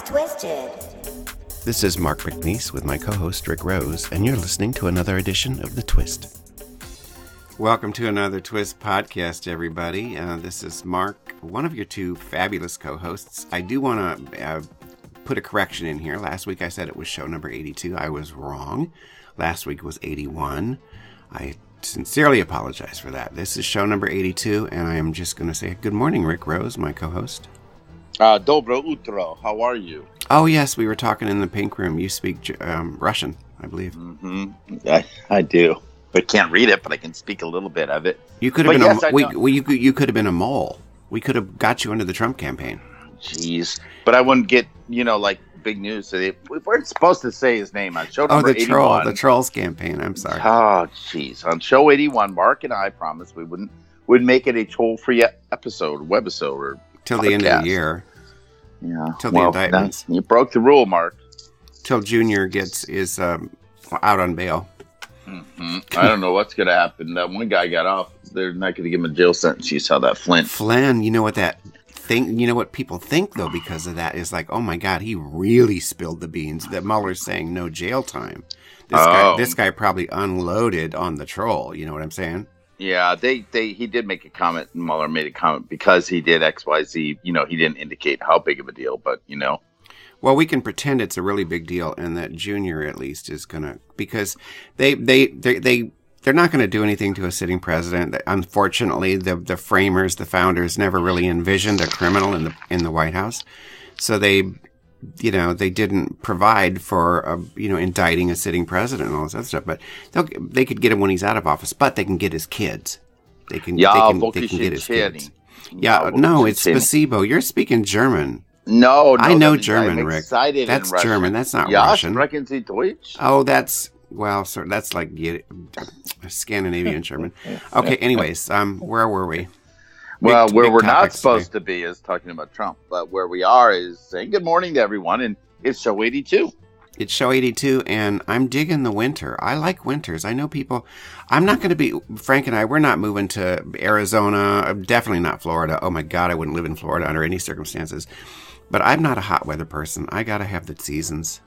That's twisted. This is Mark McNease with my co host Rick Rose, and you're listening to another edition of The Twist. Welcome to another Twist podcast, everybody. Uh, this is Mark, one of your two fabulous co hosts. I do want to uh, put a correction in here. Last week I said it was show number 82. I was wrong. Last week was 81. I sincerely apologize for that. This is show number 82, and I am just going to say good morning, Rick Rose, my co host. Uh, dobro utro. How are you? Oh, yes, we were talking in the pink room. You speak um, Russian, I believe. Mm-hmm. I, I do. I can't read it, but I can speak a little bit of it. You could have But been yes, a we, we, you, could, you could have been a mole. We could have got you into the Trump campaign. Jeez. But I wouldn't get, you know, like big news. So they, we weren't supposed to say his name on show Oh, the troll, the trolls campaign. I'm sorry. Oh, jeez. On show 81, Mark and I promised we wouldn't would make it a troll-free e- episode, webisode, or Till the end of the year, yeah. Till the indictments. You broke the rule, Mark. till Junior gets is um, out on bail. hmm I don't know what's going to happen. That one guy got off. They're not going to give him a jail sentence. You saw that Flint. Flynn, you know what that thing? You know what people think though because of that is like, oh my god, he really spilled the beans. That Mueller's saying no jail time. This guy, Oh. this guy probably unloaded on the troll. You know what I'm saying? Yeah, they, they he did make a comment. Mueller made a comment because he did X Y Z. You know, he didn't indicate how big of a deal, but you know, Well, we can pretend it's a really big deal, and that Junior at least is gonna because they they they they they're not going to do anything to a sitting president. Unfortunately, the the framers, the founders, never really envisioned a criminal in the in the White House, so they, you know, they didn't provide for a, you know indicting a sitting president and all this other stuff. But they'll, could get him when he's out of office, but they can get his kids. They can Ja, they can, they can get his kids. Yeah, no, it's. Spasibo. You're speaking German. no, no, I know German, Rick. That's German. That's not Russian. sprechen Sie Deutsch? Oh, that's well, sir. That's like Scandinavian German. Okay. Anyways, um, where were we? Well, Big- where big we're not supposed to be is talking about Trump, but where we are is saying good morning to everyone, and it's show 82. It's show 82, and I'm digging the winter. I like winters. I know people. I'm not going to be, Frank and I, we're not moving to Arizona, definitely not Florida. Oh my God, I wouldn't live in Florida under any circumstances. But I'm not a hot weather person. I got to have the seasons,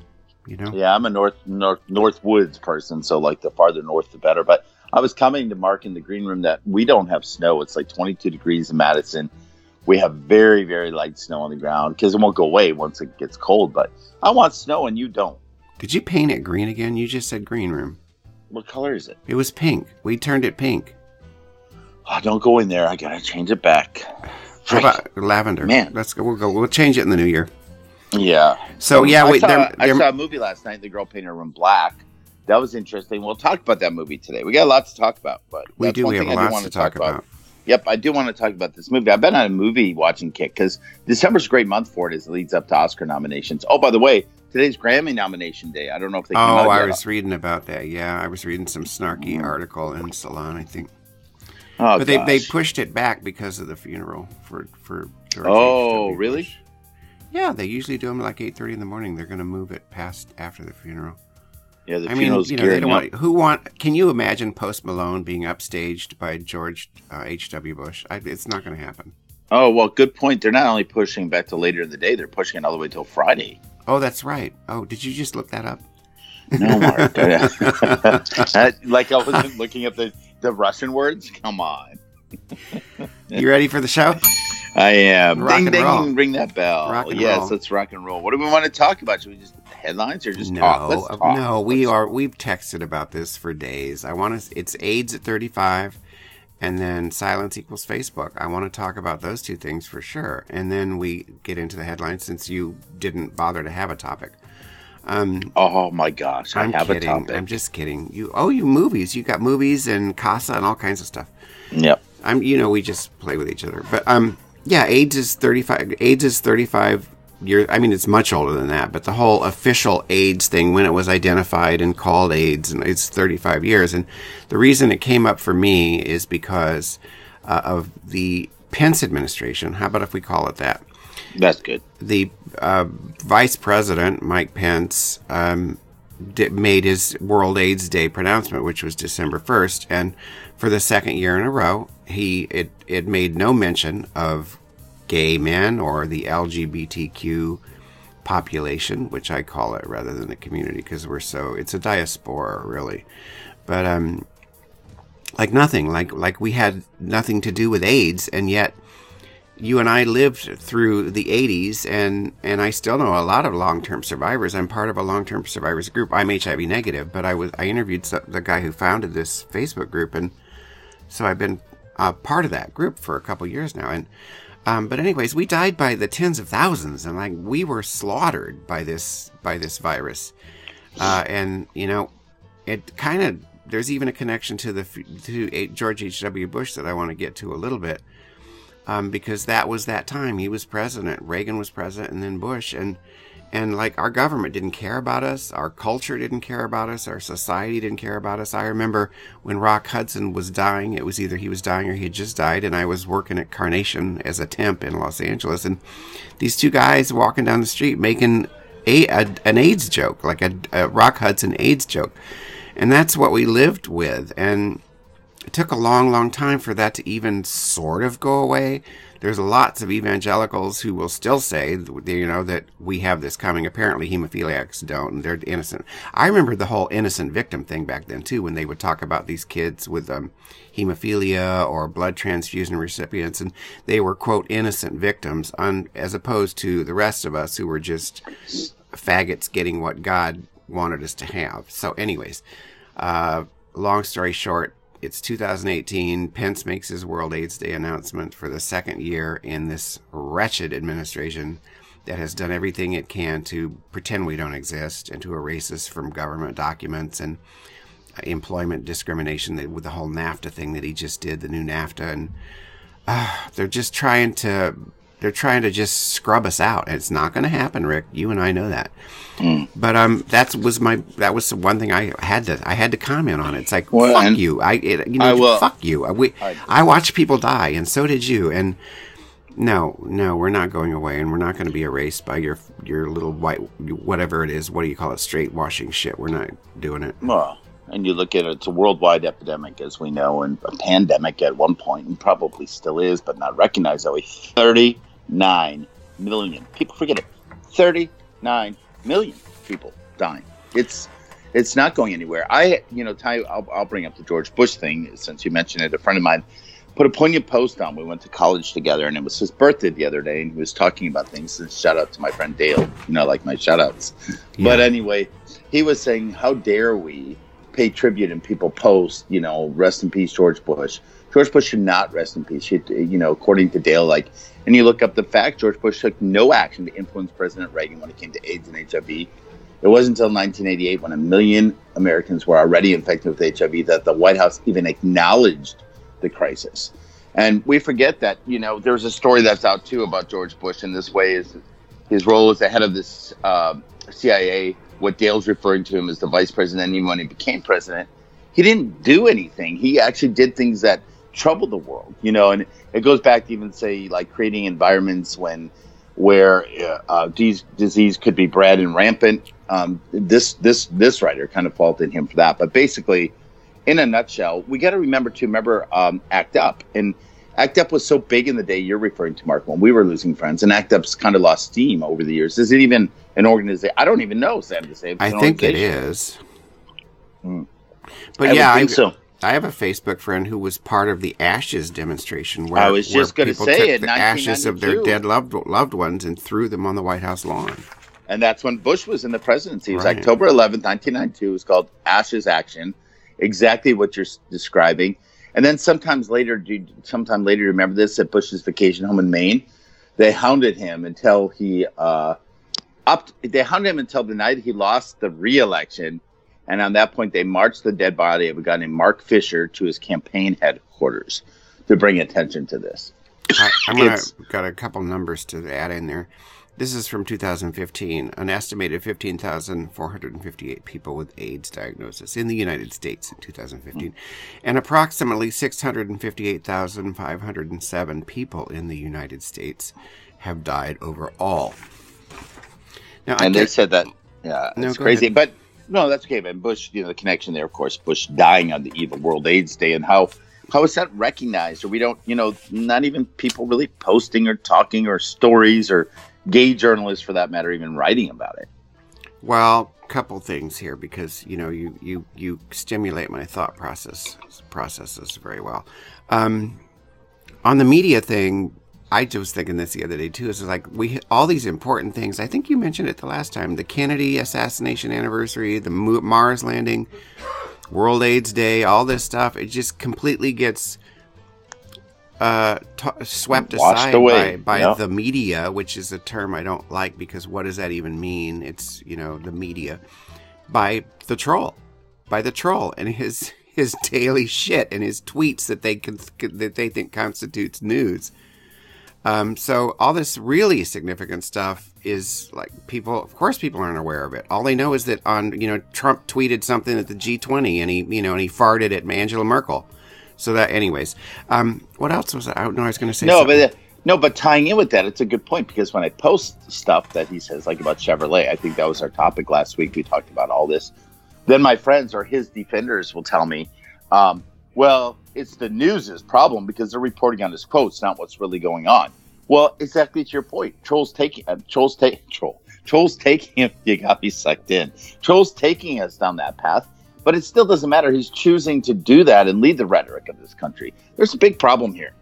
you know? Yeah, I'm a north north north woods person, so like the farther north the better. But I was coming to Mark in the green room that we don't have snow. It's like 22 degrees in Madison. We have very very light snow on the ground because it won't go away once it gets cold. But I want snow and you don't. Did you paint it green again? You just said green room. What color is it? It was pink. We turned it pink. Oh, don't go in there. I gotta change it back. How about lavender? Man. Let's go. We'll go. We'll change it in the new year. Yeah. So yeah, I wait. saw, They're, I they're, saw a movie last night. The girl painted her room black. That was interesting. We'll talk about that movie today. We got a lot to talk about, but we do. We have I lots want to talk about. Yep, I do want to talk about this movie. I've been on a movie watching kick because December's a great month for it as it leads up to Oscar nominations. Oh, by the way, today's Grammy nomination day. I don't know if they. came Oh, I yet. was reading about that. Yeah, I was reading some snarky mm-hmm. article in Salon, I think. Oh, but they, they pushed it back because of the funeral for for. George Oh, really? Bush. Yeah, they usually do them like eight thirty in the morning. They're going to move it past after the funeral. Yeah, the I mean, you know, they gearing don't want. Who want? Can you imagine Post Malone being upstaged by George uh, H.W. Bush? I, it's not going to happen. Oh well, good point. They're not only pushing back to later in the day; they're pushing it all the way till Friday. Oh, that's right. Oh, did you just look that up? No, Mark. I- like I wasn't looking up the the Russian words. Come on. You ready for the show? I am. Rock ding and ding, roll. ring that bell. Rock and yes, roll. let's rock and roll. What do we want to talk about? Should we just headlines or just no, talk? Uh, talk. no, we Let's- are. We've texted about this for days. I want to. It's AIDS at thirty-five, and then silence equals Facebook. I want to talk about those two things for sure, and then we get into the headlines since you didn't bother to have a topic. Um, Oh my gosh, I I'm have kidding. a topic. I'm just kidding. You. Oh, you movies. You got movies and Casa and all kinds of stuff. Yep. I'm. You know, we just play with each other. But um, yeah, AIDS is thirty-five. AIDS is thirty-five years. I mean, it's much older than that. But the whole official AIDS thing, when it was identified and called AIDS, and it's thirty-five years. And the reason it came up for me is because uh, of the Pence administration. How about if we call it that? That's good. the uh, vice president Mike Pence um, di- made his World AIDS Day pronouncement, which was December first, and for the second year in a row, he it it made no mention of gay men or the LGBTQ population, which I call it rather than a community because we're so it's a diaspora really. But um like nothing, like like we had nothing to do with AIDS and yet you and I lived through the 80s and and I still know a lot of long-term survivors. I'm part of a long-term survivors group. I'm HIV negative, but I was I interviewed the guy who founded this Facebook group and so I've been a part of that group for a couple years now and um, but anyways, we died by the tens of thousands, and like we were slaughtered by this by this virus, uh, and you know, it kind of there's even a connection to the to George H. W. Bush that I want to get to a little bit, um, because that was that time he was president, Reagan was president, and then Bush, and and like our government didn't care about us, our culture didn't care about us, our society didn't care about us. I remember when Rock Hudson was dying, it was either he was dying or he had just died, and I was working at Carnation as a temp in Los Angeles, and these two guys walking down the street making a, a an AIDS joke, like a, a Rock Hudson AIDS joke, and that's what we lived with, and it took a long, long time for that to even sort of go away there's lots of evangelicals who will still say, you know, that we have this coming. Apparently, hemophiliacs don't, and they're innocent. I remember the whole innocent victim thing back then too, when they would talk about these kids with um, hemophilia or blood transfusion recipients, and they were quote innocent victims, on, as opposed to the rest of us who were just faggots getting what God wanted us to have. So, anyways, uh, long story short, it's 2018. Pence makes his World AIDS Day announcement for the second year in this wretched administration that has done everything it can to pretend we don't exist and to erase us from government documents and employment discrimination with the whole NAFTA thing that he just did, the new NAFTA. And uh, they're just trying to they're trying to just scrub us out, and it's not going to happen, Rick. You and I know that. Mm. But um, that was my that was the one thing I had to I had to comment on. It's like well, fuck you. I it, you know I fuck you. We I, I watched people die, and so did you. And no, no, we're not going away, and we're not going to be erased by your your little white whatever it is. What do you call it? Straight washing shit. We're not doing it. Well, and you look at it, it's a worldwide epidemic, as we know, and a pandemic at one point, and probably still is, but not recognized that way. Thirty 39 million. People forget it. 39 million people dying. It's it's not going anywhere. I, you know, Ty, I'll, I'll bring up the George Bush thing since you mentioned it. A friend of mine put a poignant post on. We went to college together, and it was his birthday the other day, and he was talking about things. And shout out to my friend Dale, you know, like my shout outs. Yeah. But anyway, he was saying, How dare we pay tribute and people post, you know, rest in peace, George Bush. George Bush should not rest in peace. You know, according to Dale, like, and you look up the fact, George Bush took no action to influence President Reagan when it came to AIDS and HIV. It wasn't until 1988, when a million Americans were already infected with HIV, that the White House even acknowledged the crisis. And we forget that, you know, there's a story that's out too about George Bush in this way is his role as the head of this uh, CIA, what Dale's referring to him as the vice president, even when he became president. He didn't do anything. He actually did things that trouble the world, you know, and it goes back to even say like creating environments when where uh, uh disease could be bred and rampant. Um, this this this writer kind of faulted him for that, but basically, in a nutshell, we got to remember to remember um, ACT UP and. ACT UP was so big in the day you're referring to, Mark, when we were losing friends, and ACT UP's kind of lost steam over the years. Is it even an organization? I don't even know, Sam, to say. I think it is. Hmm. But I yeah, I, think so. I have a Facebook friend who was part of the Ashes demonstration where I was just going to say it. The ashes of their dead loved loved ones and threw them on the White House lawn. And that's when Bush was in the presidency. It was right. October 11th, 1992. It was called Ashes Action. Exactly what you're describing. And then sometimes later, do you, sometime later, remember this at Bush's vacation home in Maine? They hounded him until he uh, up. They hounded him until the night he lost the re-election and on that point, they marched the dead body of a guy named Mark Fisher to his campaign headquarters to bring attention to this. I, am gonna got a couple numbers to add in there. This is from 2015. An estimated 15,458 people with AIDS diagnosis in the United States in 2015, mm-hmm. and approximately 658,507 people in the United States have died overall. Now, and they said that, yeah, no, it's crazy. Ahead. But no, that's okay. But Bush, you know, the connection there, of course, Bush dying on the eve of World AIDS Day, and how how is that recognized? Or we don't, you know, not even people really posting or talking or stories or gay journalists, for that matter, even writing about it. Well, couple things here because you know you you you stimulate my thought process processes very well. Um, on the media thing, I was thinking this the other day too. Is like we all these important things. I think you mentioned it the last time: the Kennedy assassination anniversary, the Mars landing, World AIDS Day, all this stuff. It just completely gets uh, t- swept Washed aside away. by, by yep. the media, which is a term I don't like because what does that even mean? It's you know the media by the troll, by the troll and his his daily shit and his tweets that they can that they think constitutes news. Um, so all this really significant stuff is like people. Of course, people aren't aware of it. All they know is that on you know Trump tweeted something at the G20 and he you know and he farted at Angela Merkel. So that, anyways, um, what else was I? I don't know I was going to say. No, something. but uh, no, but tying in with that, it's a good point because when I post stuff that he says, like about Chevrolet, I think that was our topic last week. We talked about all this. Then my friends or his defenders will tell me, um, "Well, it's the news's problem because they're reporting on his quotes, not what's really going on." Well, exactly to your point. Trolls taking uh, trolls take troll trolls taking him. You got me sucked in. Trolls taking us down that path but it still doesn't matter. He's choosing to do that and lead the rhetoric of this country. There's a big problem here.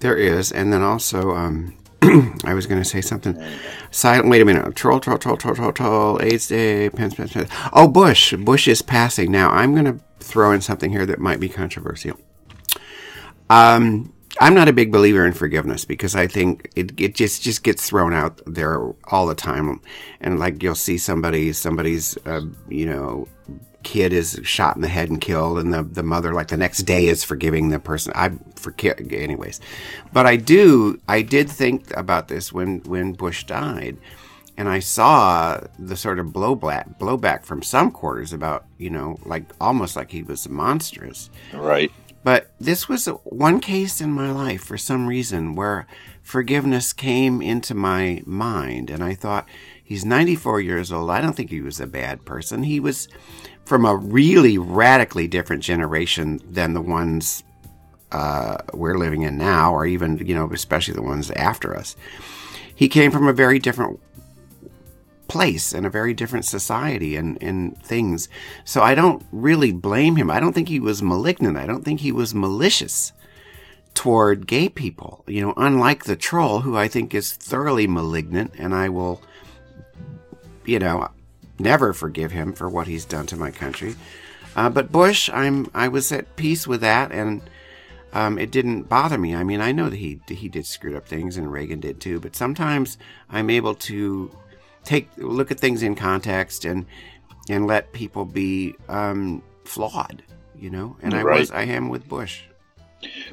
There is, and then also, um, I was going to say something. Silent. Wait a minute. Troll, troll, troll, troll, troll, troll. AIDS Day. Pence, Pence, Pence. Oh, Bush. Bush is passing now. I'm going to throw in something here that might be controversial. Um, I'm not a big believer in forgiveness because I think it, it just just gets thrown out there all the time, and like you'll see somebody somebody's uh, you know kid is shot in the head and killed, and the, the mother, like the next day, is forgiving the person. I forget, anyways. But I do, I did think about this when when Bush died, and I saw the sort of blowback blowback from some quarters about you know like almost like he was monstrous. Right. But this was one case in my life for some reason where forgiveness came into my mind, and I thought. He's 94 years old. I don't think he was a bad person. He was from a really radically different generation than the ones uh, we're living in now, or even, you know, especially the ones after us. He came from a very different place and a very different society and, and things. So I don't really blame him. I don't think he was malignant. I don't think he was malicious toward gay people, you know, unlike the troll, who I think is thoroughly malignant, and I will, you know, never forgive him for what he's done to my country. Uh, but Bush, I'm I was at peace with that, and um, it didn't bother me. I mean, I know that he he did screwed up things, and Reagan did too. But sometimes I'm able to take look at things in context and and let people be um, flawed, you know. And I right. was I am with Bush.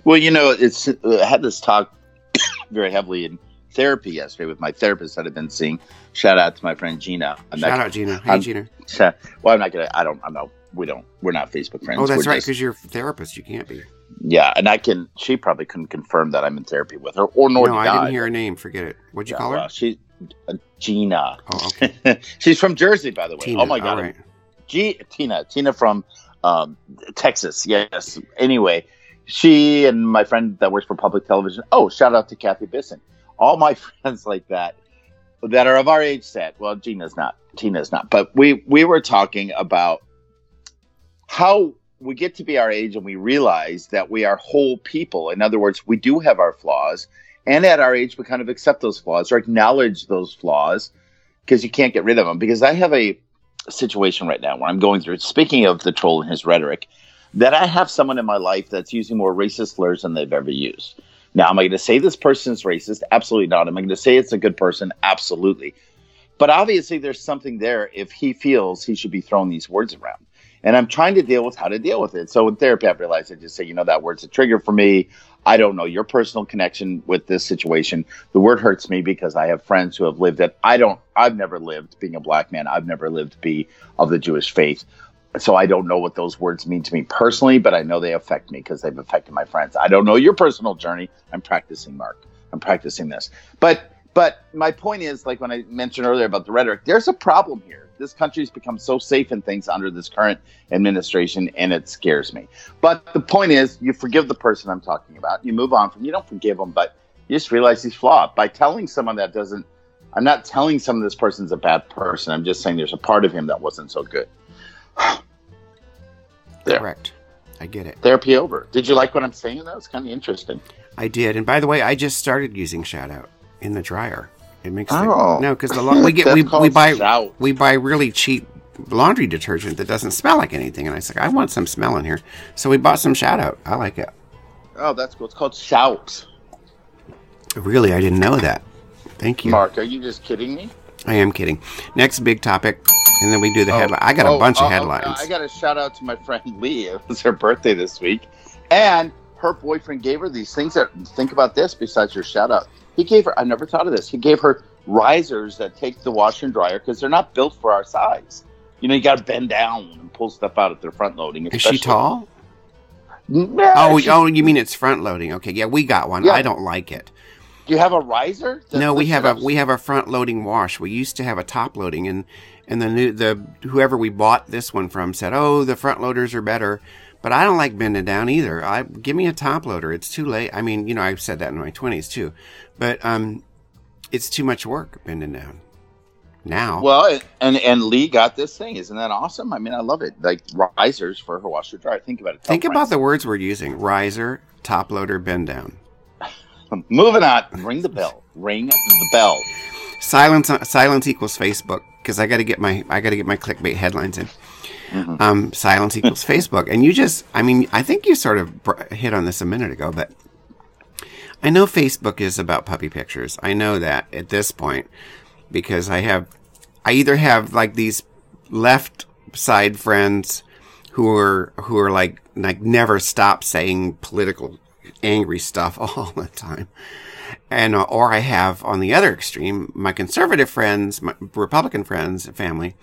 Well, you know, it's I had this talk very heavily in therapy yesterday with my therapist that I've been seeing. Shout out to my friend Gina. I'm Shout out Gina. Hey I'm, Gina. Well, I'm not gonna. I don't. I'm not. We don't. We're not Facebook friends. Oh, that's we're right. Because you're a therapist. You can't be. Yeah, and I can. She probably couldn't confirm that I'm in therapy with her, or nor no, I God. didn't hear her name. Forget it. What'd you yeah, call her? Well, she, uh, Gina. Oh, okay. She's from Jersey, by the way. Tina. Oh my God. Right. G Tina. Tina from um, Texas. Yes. Anyway, she and my friend that works for public television. Oh, shout out to Kathy Bisson all my friends like that that are of our age set. Well, Gina's not. Tina's not. But we we were talking about how we get to be our age and we realize that we are whole people. In other words, we do have our flaws, and at our age, we kind of accept those flaws or acknowledge those flaws because you can't get rid of them. Because I have a situation right now where I'm going through. Speaking of the troll and his rhetoric, that I have someone in my life that's using more racist slurs than they've ever used. Now, am I going to say this person is racist? Absolutely not. Am I going to say it's a good person? Absolutely. But obviously, there's something there if he feels he should be throwing these words around. And I'm trying to deal with how to deal with it. So in therapy, I've realized I just say, you know, that word's a trigger for me. I don't know your personal connection with this situation. The word hurts me because I have friends who have lived it. I don't, I've never lived being a black man. I've never lived to be of the Jewish faith so I don't know what those words mean to me personally, but I know they affect me because they've affected my friends. I don't know your personal journey. I'm practicing, Mark. I'm practicing this. But but my point is, like when I mentioned earlier about the rhetoric, there's a problem here. This country's become so safe in things under this current administration, and it scares me. But the point is, you forgive the person I'm talking about. You move on from. You don't forgive them, but you just realize he's flawed by telling someone that doesn't I'm not telling some of this person's a bad person. I'm just saying there's a part of him that wasn't so good. There. Correct. I get it. Therapy over. Did you like what I'm saying? That was kind of interesting. I did. And by the way, I just started using Shout Out in the dryer. It makes oh. no because the we get we, we buy shout. we buy really cheap laundry detergent that doesn't smell like anything, and I said I want some smell in here, so we bought some Shout Out. I like it. Oh, that's cool. It's called Shout. Really, I didn't know that. Thank you, Mark. Are you just kidding me? I am kidding. Next big topic, and then we do the oh. headline. I got oh, a bunch oh, of uh, headlines. I got a shout out to my friend Lee. It was her birthday this week, and her boyfriend gave her these things that think about this besides your shout out. He gave her, I never thought of this. He gave her risers that take the washer and dryer because they're not built for our size. You know, you got to bend down and pull stuff out at their front loading. Is she tall? Yeah, oh, she, oh, you mean it's front loading? Okay, yeah, we got one. Yeah. I don't like it. Do you have a riser? no, we have a we have a front loading wash. We used to have a top loading, and and the new the whoever we bought this one from said, oh, the front loaders are better. But I don't like bending down either. I give me a top loader. It's too late. I mean, you know, I've said that in my twenties too, but um, it's too much work bending down. Now, well, and and Lee got this thing. Isn't that awesome? I mean, I love it. Like risers for her washer dryer. Think about it. Think about the words we're using: riser, top loader, bend down. Moving on. Ring the bell. Ring the bell. Silence. Silence equals Facebook because I got to get my I got to get my clickbait headlines in. Mm-hmm. Um, silence equals Facebook. And you just, I mean, I think you sort of hit on this a minute ago, but I know Facebook is about puppy pictures. I know that at this point because I have, I either have like these left side friends who are, who are like, like never stop saying political angry stuff all the time. And, uh, or I have on the other extreme, my conservative friends, my Republican friends, family,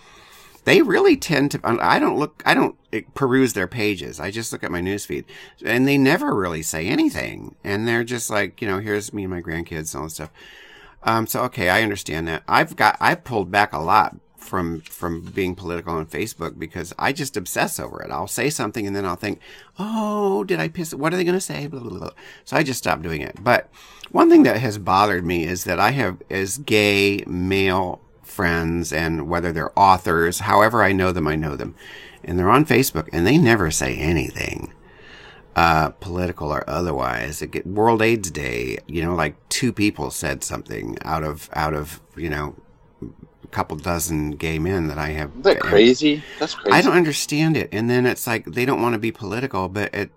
they really tend to, I don't look, I don't peruse their pages. I just look at my newsfeed and they never really say anything. And they're just like, you know, here's me and my grandkids and all this stuff. Um, so, okay, I understand that. I've got, I've pulled back a lot from, from being political on Facebook because I just obsess over it. I'll say something and then I'll think, oh, did I piss? What are they going to say? Blah, blah, blah. So I just stopped doing it. But one thing that has bothered me is that I have, as gay male friends and whether they're authors, however I know them, I know them. And they're on Facebook and they never say anything, uh, political or otherwise. Get World AIDS Day, you know, like two people said something out of, out of, you know, couple dozen gay men that I have. Is that crazy? That's crazy. I don't understand it. And then it's like they don't want to be political, but it,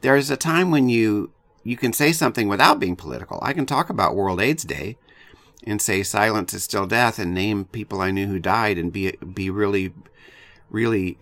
there's a time when you, you can say something without being political. I can talk about World AIDS Day and say silence is still death and name people I knew who died and be be really really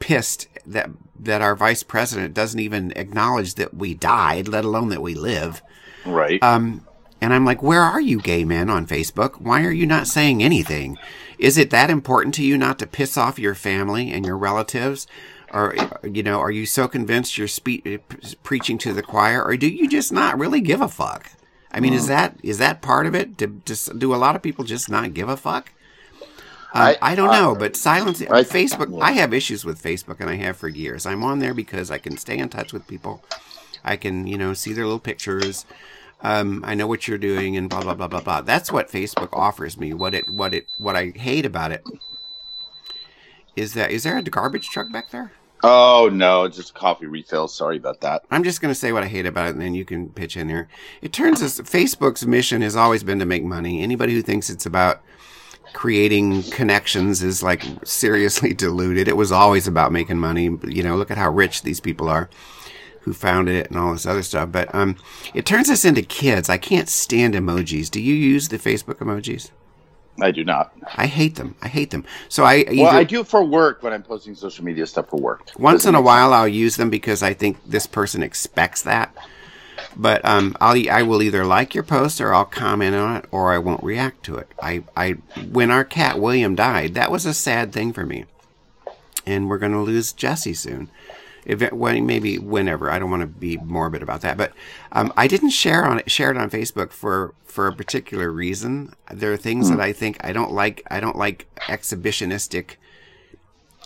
pissed that that our vice president doesn't even acknowledge that we died, let alone that we live. Right. Um and I'm like, where are you gay men on Facebook? Why are you not saying anything? Is it that important to you not to piss off your family and your relatives? Or, you know, are you so convinced you're spe- preaching to the choir, or do you just not really give a fuck? I mean, is that is that part of it? Do, do a lot of people just not give a fuck? Uh, I, I, don't know, but silence. I, Facebook. I have issues with Facebook, and I have for years. I'm on there because I can stay in touch with people. I can, you know, see their little pictures. Um, I know what you're doing, and blah blah blah blah blah. That's what Facebook offers me. What it, what it, what I hate about it is that is there a garbage truck back there? Oh no, just coffee refill. Sorry about that. I'm just going to say what I hate about it, and then you can pitch in here. It turns us Facebook's mission has always been to make money. Anybody who thinks it's about creating connections is like seriously deluded. It was always about making money. You know, look at how rich these people are who founded it and all this other stuff. But um, it turns us into kids. I can't stand emojis. Do you use the Facebook emojis? I do not. I hate them. I hate them. So I either, well, I do for work when I'm posting social media stuff for work. Once in a while, sense. I'll use them because I think this person expects that. But um, I'll I will either like your post or I'll comment on it or I won't react to it. I I when our cat William died, that was a sad thing for me, and we're going to lose Jesse soon well, maybe whenever. I don't want to be morbid about that, but um, I didn't share on it, share it on Facebook for for a particular reason. There are things mm. that I think I don't like. I don't like exhibitionistic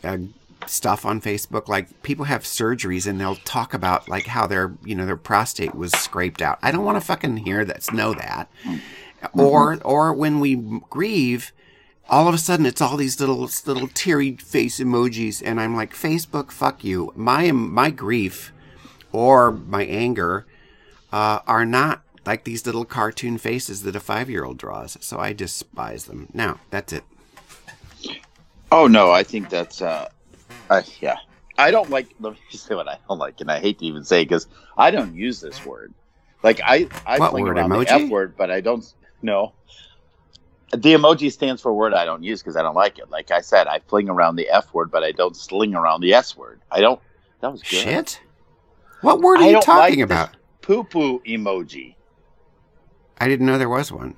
uh, stuff on Facebook. Like people have surgeries and they'll talk about like how their you know their prostate was scraped out. I don't want to fucking hear that. Know that. Mm-hmm. Or or when we grieve, all of a sudden it's all these little little teary face emojis, and I'm like, Facebook, fuck you. My my grief or my anger uh, are not like these little cartoon faces that a five year old draws. So I despise them. Now that's it. Oh no, I think that's uh, uh yeah. I don't like. Let me say what I don't like, and I hate to even say because I don't use this word. Like I, I what word, emoji? the F word, but I don't. No, the emoji stands for a word I don't use because I don't like it. Like I said, I fling around the F word, but I don't sling around the S word. I don't. That was good. Shit. What word are I you talking like about? Poo poo emoji. I didn't know there was one.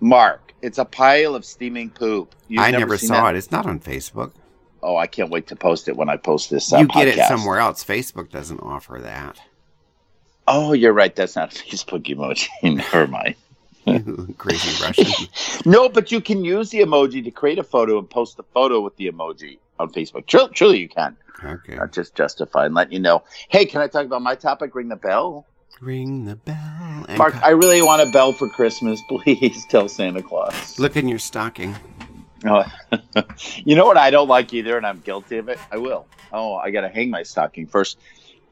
Mark, it's a pile of steaming poop. You've I never, seen saw that? it. It's not on Facebook. Oh, I can't wait to post it when I post this. Uh, you get it somewhere else. Facebook doesn't offer that. Oh, you're right. That's not a Facebook emoji. Never mind. Crazy Russian. No, but you can use the emoji to create a photo and post the photo with the emoji on Facebook. Truly, truly you can. Okay. Not just justify and let you know. Hey, can I talk about my topic? Ring the bell. Ring the bell. Mark, co- I really want a bell for Christmas. Please tell Santa Claus. look in your stocking. Oh, you know what I don't like either, and I'm guilty of it? I will. Oh, I got to hang my stocking first.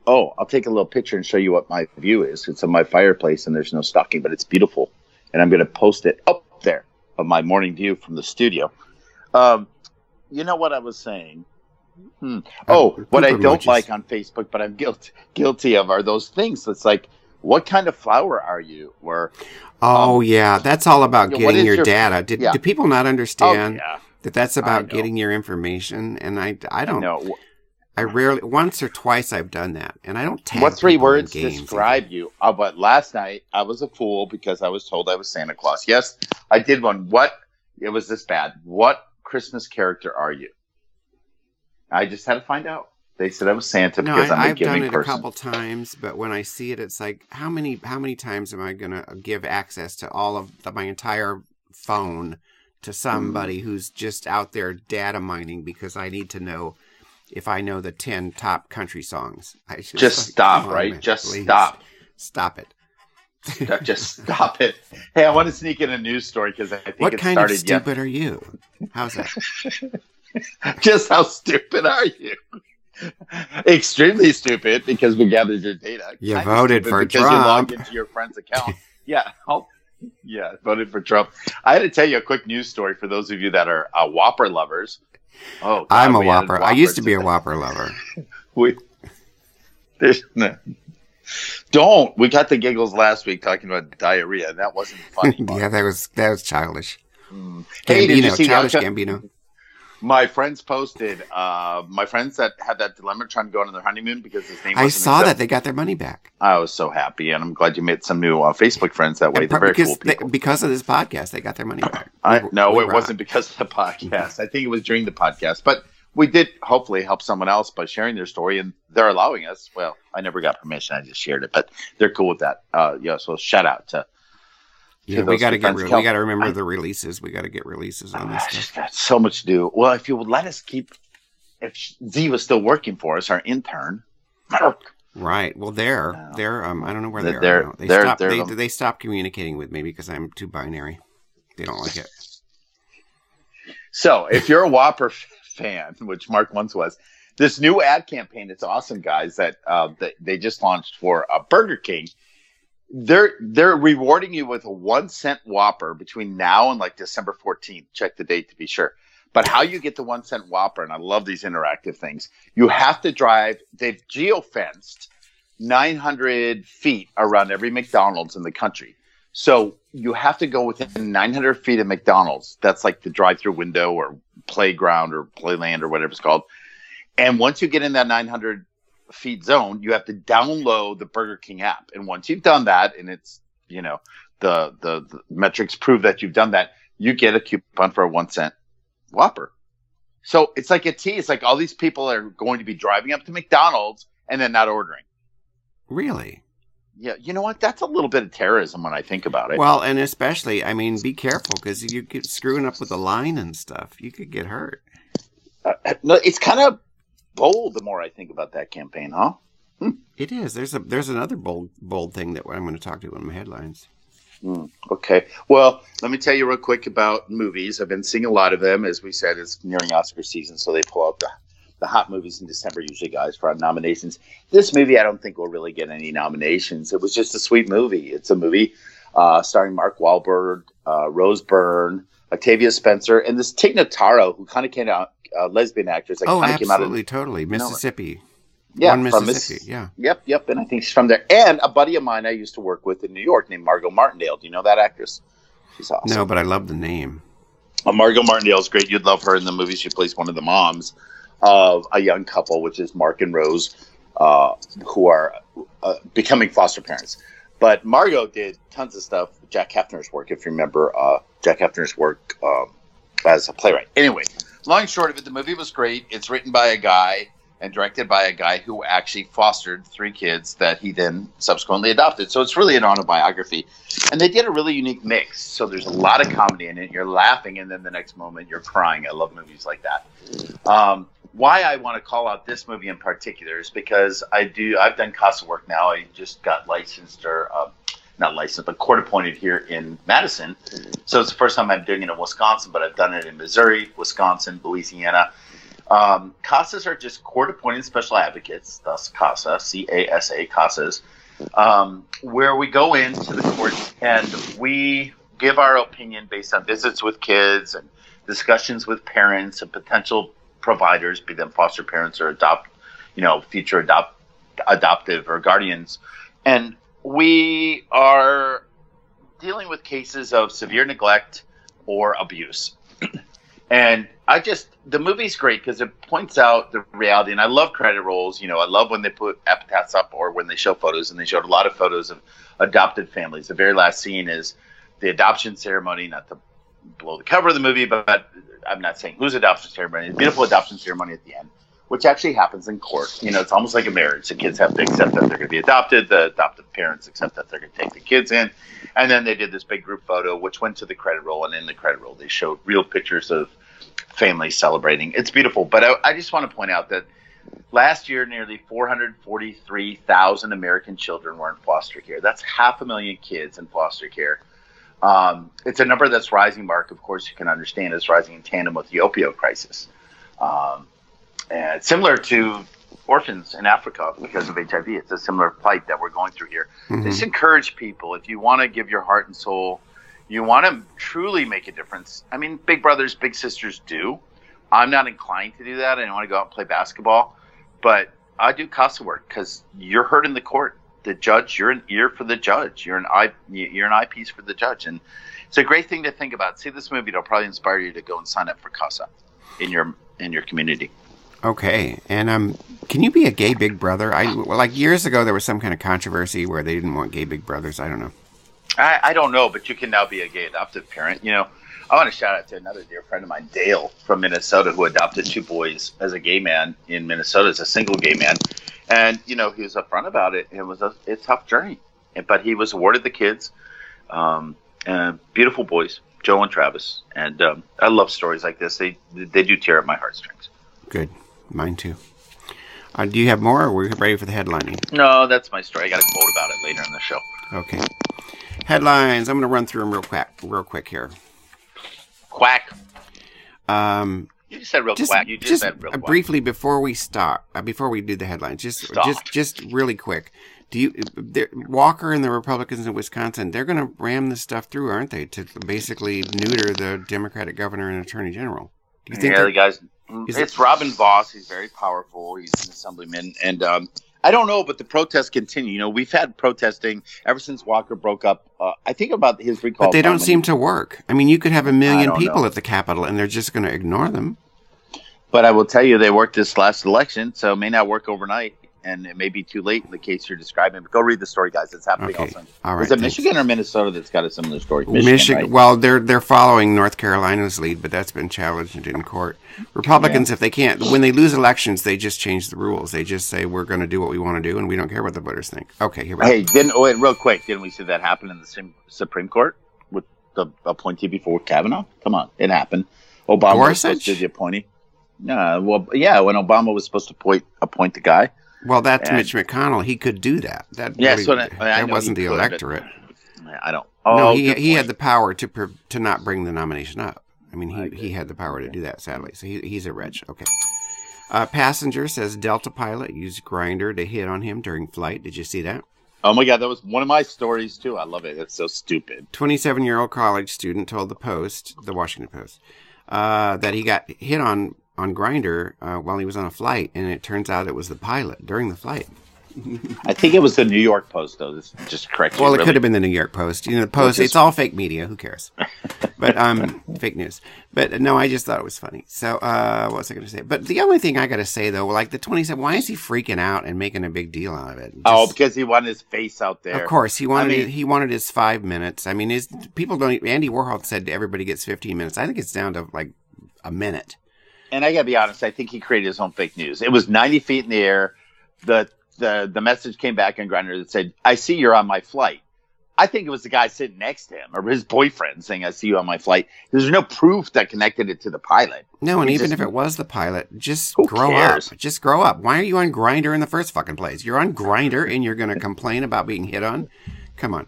Oh, I'll take a little picture and show you what my view is. It's on my fireplace, and there's no stocking, but it's beautiful. And I'm going to post it up there of my morning view from the studio. Um, you know what I was saying? Hmm. Oh, Uh, what I don't like on Facebook, but I'm guilty guilty of are those things. It's like, what kind of flower are you? Or Oh yeah, that's all about getting your, your- data. Did, yeah. do people not oh understand yeah, that that's about getting your information? And I, I don't. no. I rarely. Once or twice I've done that, and I don't tag. What three words describe you? Uh, but last night I was a fool because I was told I was Santa Claus. Yes, I did one. What? It was this bad. What Christmas character are you? I just had to find out. They said I was Santa No, because I, I'm a I've done giving it a couple times, but when I see it, it's like how many how many times am I gonna give access to all of the, my entire phone to somebody Mm-hmm. who's just out there data mining because I need to know if I know the ten top country songs. I just, Just like, stop, right? man, Just please. stop. Stop it. just stop it. Hey, I want to sneak in a news story because I think What it kind of started yet. stupid are you? How's that? Just how stupid are you? Extremely stupid because we gathered your data. You Kinda voted stupid for because you logged into your friend's account. yeah, I'll- yeah, voted for Trump. I had to tell you a quick news story for those of you that are uh, Whopper lovers. Oh, God, I'm a Whopper. I used to be a Whopper lover. We, there's no, don't. We got the giggles last week talking about diarrhea. That wasn't funny. Yeah, that was that was childish. Mm. Hey, did you see childish? Gambino. My friends posted. Uh, my friends that had that dilemma trying to go on their honeymoon because his name. I saw accept- that they got their money back. I was so happy, and I'm glad you made some new uh, Facebook friends that way. They're very because cool they- people. because of this podcast, they got their money back. I, We- no, we it rock. wasn't because of the podcast. I think it was during the podcast, but we did hopefully help someone else by sharing their story, and they're allowing us. Well, I never got permission; I just shared it, but they're cool with that. Uh, yeah, so shout out to. Yeah, we got to get re- we got to remember I- the releases. We got to get releases on this I stuff. just got so much to do. Well, if you would let us keep, if Z was still working for us, our intern, Right. Well, they're No. they're um I don't know where They're- they are now. They they're- stopped they're they, the- they stopped communicating with me because I'm too binary. They don't like it. So, if you're a Whopper fan, which Mark once was, this new ad campaign, it's awesome, guys. That uh, that they just launched for uh, Burger King. They're they're rewarding you with a one cent Whopper between now and like December 14th. Check the date to be sure. But how you get the one cent Whopper, and I love these interactive things. You have to drive. They've geo fenced 900 feet around every McDonald's in the country. So you have to go within 900 feet of McDonald's. That's like the drive-through window or playground or playland or whatever it's called. And once you get in that 900 feet zone, you have to download the Burger King app. And once you've done that, and it's you know the the, the metrics prove that you've done that, you get a coupon for a one cent Whopper. So it's like a T. It's like all these people are going to be driving up to McDonald's and then not ordering. Really? Yeah, you know what? That's a little bit of terrorism when I think about it. Well, and especially, I mean, be careful because if you get screwing up with the line and stuff. You could get hurt. Uh, no, it's kind of bold the more I think about that campaign, huh? It is. There's a there's another bold bold thing that I'm going to talk to in my headlines. Mm, okay. Well, let me tell you real quick about movies. I've been seeing a lot of them. As we said, it's nearing Oscar season, so they pull out the, the hot movies in December, usually, guys, for nominations. This movie, I don't think will really get any nominations. It was just a sweet movie. It's a movie uh, starring Mark Wahlberg, uh, Rose Byrne, Octavia Spencer, and this Tig Notaro, who kind of came out, uh, lesbian actress. That oh, absolutely, of, totally. Mississippi. Yeah, One Mississippi. Miss- yeah. Yep, yep. And I think she's from there. And a buddy of mine I used to work with in New York named Margo Martindale. Do you know that actress? She's awesome. No, but I love the name. Uh, Margo Martindale is great. You'd love her in the movie. She plays one of the moms of a young couple, which is Mark and Rose, uh, who are uh, becoming foster parents. But Margo did tons of stuff. Jack Heifner's work, if you remember uh, Jack Heifner's work um, as a playwright. Anyway, long short of it, the movie was great. It's written by a guy and directed by a guy who actually fostered three kids that he then subsequently adopted. So it's really an autobiography. And they did a really unique mix. So there's a lot of comedy in it. You're laughing, and then the next moment you're crying. I love movies like that. Um, why I want to call out this movie in particular is because I do. I've done CASA work now. I just got licensed or uh, not licensed, but court appointed here in Madison. So it's the first time I'm doing it in Wisconsin, but I've done it in Missouri, Wisconsin, Louisiana. Um, CASAs are just court appointed special advocates, thus CASA, C A S A, CASAs, um, where we go into the court and we give our opinion based on visits with kids and discussions with parents and potential providers, be them foster parents or adopt, you know, future adopt, adoptive or guardians. And we are dealing with cases of severe neglect or abuse. and I just the movie's great because it points out the reality, and I love credit rolls. You know, I love when they put epitaphs up or when they show photos, and they showed a lot of photos of adopted families. The very last scene is the adoption ceremony, not to blow the cover of the movie, but I'm not saying whose adoption ceremony. It's a beautiful adoption ceremony at the end, which actually happens in court. You know, it's almost like a marriage. The kids have to accept that they're going to be adopted. The adoptive parents accept that they're going to take the kids in, and then they did this big group photo, which went to the credit roll. And in the credit roll, they showed real pictures of families celebrating. It's beautiful. But I, I just want to point out that last year, nearly 443,000 American children were in foster care. That's half a million kids in foster care. Um, it's a number that's rising, Mark. Of course, you can understand it's rising in tandem with the opioid crisis. Um, and similar to orphans in Africa because of HIV. It's a similar plight that we're going through here. Mm-hmm. Just encourage people if you want to give your heart and soul you want to truly make a difference. I mean, big brothers, big sisters do. I'm not inclined to do that. I don't want to go out and play basketball, but I do CASA work because you're heard in the court. The judge, you're an ear for the judge. You're an eye, you're an eyepiece for the judge, and it's a great thing to think about. See this movie; it'll probably inspire you to go and sign up for CASA in your in your community. Okay, and um, can you be a gay big brother? I like years ago there was some kind of controversy where they didn't want gay big brothers. I don't know. I, I don't know, but you can now be a gay adoptive parent. You know, I want to shout out to another dear friend of mine, Dale from Minnesota, who adopted two boys as a gay man in Minnesota as a single gay man, and you know he was upfront about it. It was a, a tough journey, but he was awarded the kids, um, beautiful boys, Joe and Travis, and um, I love stories like this. They they do tear at my heartstrings. Good, mine too. Uh, do you have more, or are we ready for the headlining? No, that's my story. I got a quote about it later in the show. Okay. Headlines. I'm going to run through them real quick, real quick here. Quack. Um, you just said real just, quack. You just, just said real quack. briefly before we stop, uh, before we do the headlines, just stop. just just really quick. Do you Walker and the Republicans in Wisconsin? They're going to ram this stuff through, aren't they? To basically neuter the Democratic governor and attorney general. Do you think? Yeah, the guys. It's it, Robin Vos. He's very powerful. He's an assemblyman, and um, I don't know, but the protests continue. You know, we've had protesting ever since Walker broke up. Uh, I think about his recall. But they don't seem to work. I mean, you could have a million people know. at the Capitol, and they're just going to ignore them. But I will tell you, they worked this last election, so it may not work overnight and it may be too late in the case you're describing. But go read the story, guys. It's happening okay. also. All right. Is it thanks. Michigan or Minnesota that's got a similar story? Michigan. Michigan right? Well, they're they're following North Carolina's lead, but that's been challenged in court. Republicans, yeah. if they can't, when they lose elections, they just change the rules. They just say we're going to do what we want to do, and we don't care what the voters think. Okay, here we hey, go. Hey, didn't oh, wait real quick? Didn't we see that happen in the Supreme Court with the appointee before Kavanaugh? Come on, it happened. Obama Gorsuch? was supposed to be the appointee. Yeah, well, yeah, when Obama was supposed to appoint appoint the guy well, that's and, Mitch McConnell. He could do that. That yes, really, that wasn't the could, electorate. I don't. Oh, no, he he had the power to to not bring the nomination up. I mean, he, he had the power to do that. Sadly, so he, he's a wretch. Okay. Uh, passenger says Delta pilot used Grindr to hit on him during flight. Did you see that? Oh my god, that was one of my stories too. I love it. It's so stupid. Twenty-seven-year-old college student told the Post, the Washington Post, uh, that he got hit on on Grindr uh, while he was on a flight, and it turns out it was the pilot during the flight. I think it was the New York Post, though. This just correct. Well, it really. could have been the New York Post. You know, the Post. Just... It's all fake media. Who cares? but um, fake news. But no, I just thought it was funny. So uh, what was I going to say? But the only thing I got to say though, like the twenty-seven, why is he freaking out and making a big deal out of it? Oh, just, oh, because he wanted his face out there. Of course, he wanted. I mean, he wanted his five minutes. I mean, his people don't. Andy Warhol said everybody gets fifteen minutes. I think it's down to like a minute. And I got to be honest. I think he created his own fake news. It was ninety feet in the air. The the the message came back on Grindr that said, "I see you're on my flight." I think it was the guy sitting next to him or his boyfriend saying, "I see you on my flight." There's no proof that connected it to the pilot. No, and even just, if it was the pilot, just grow cares? up. Just grow up. Why are you on Grindr in the first fucking place? You're on Grindr and you're going to complain about being hit on? Come on.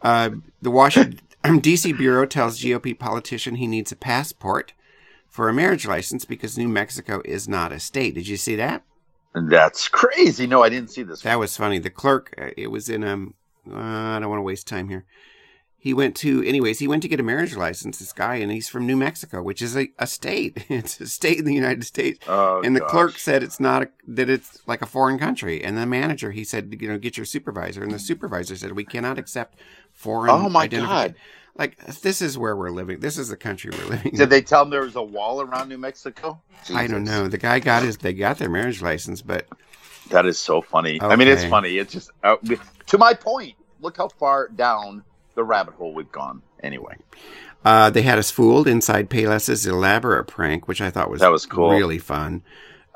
Uh, the Washington D.C. bureau tells GOP politician he needs a passport for a marriage license because New Mexico is not a state. Did you see that? That's crazy. No, I didn't see this. That was funny. The clerk, uh, it was in um, uh, I don't want to waste time here. He went to, anyways, he went to get a marriage license. This guy, and he's from New Mexico, which is a, a state. It's a state in the United States. Oh, and the gosh. clerk said it's not a, that it's like a foreign country. And the manager, he said, you know, get your supervisor. And the supervisor said, we cannot accept foreign. Oh my god! Like this is where we're living. This is the country we're living. Did in. they tell him there was a wall around New Mexico? Jesus. I don't know. The guy got his. They got their marriage license, but that is so funny. Okay. I mean, it's funny. It's just uh, to my point. Look how far down the rabbit hole we've gone. Anyway, uh, they had us fooled inside Payless's elaborate prank, which I thought was that was cool, really fun.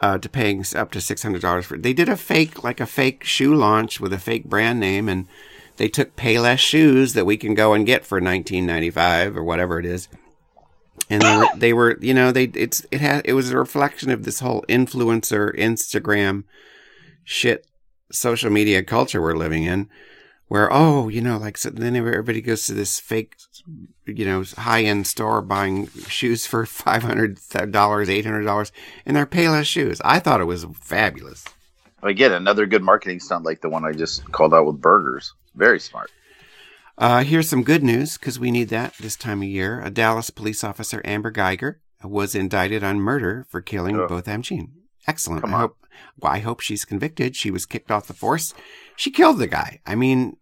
Uh, to paying up to six hundred dollars for. They did a fake, like a fake shoe launch with a fake brand name and they took Payless shoes that we can go and get for 19.95 or whatever it is. And they were, they were, you know, they it's it had it was a reflection of this whole influencer Instagram shit social media culture we're living in where oh you know like so then everybody goes to this fake you know high end store buying shoes for five hundred dollars eight hundred dollars and they're payless shoes i thought it was fabulous again another good marketing stunt like the one i just called out with burgers very smart. Uh, here's some good news because we need that this time of year. A Dallas police officer, Amber Geiger, was indicted on murder for killing oh. Botham Jean. Excellent. Come I hope. Well, I hope she's convicted. She was kicked off the force. She killed the guy. I mean,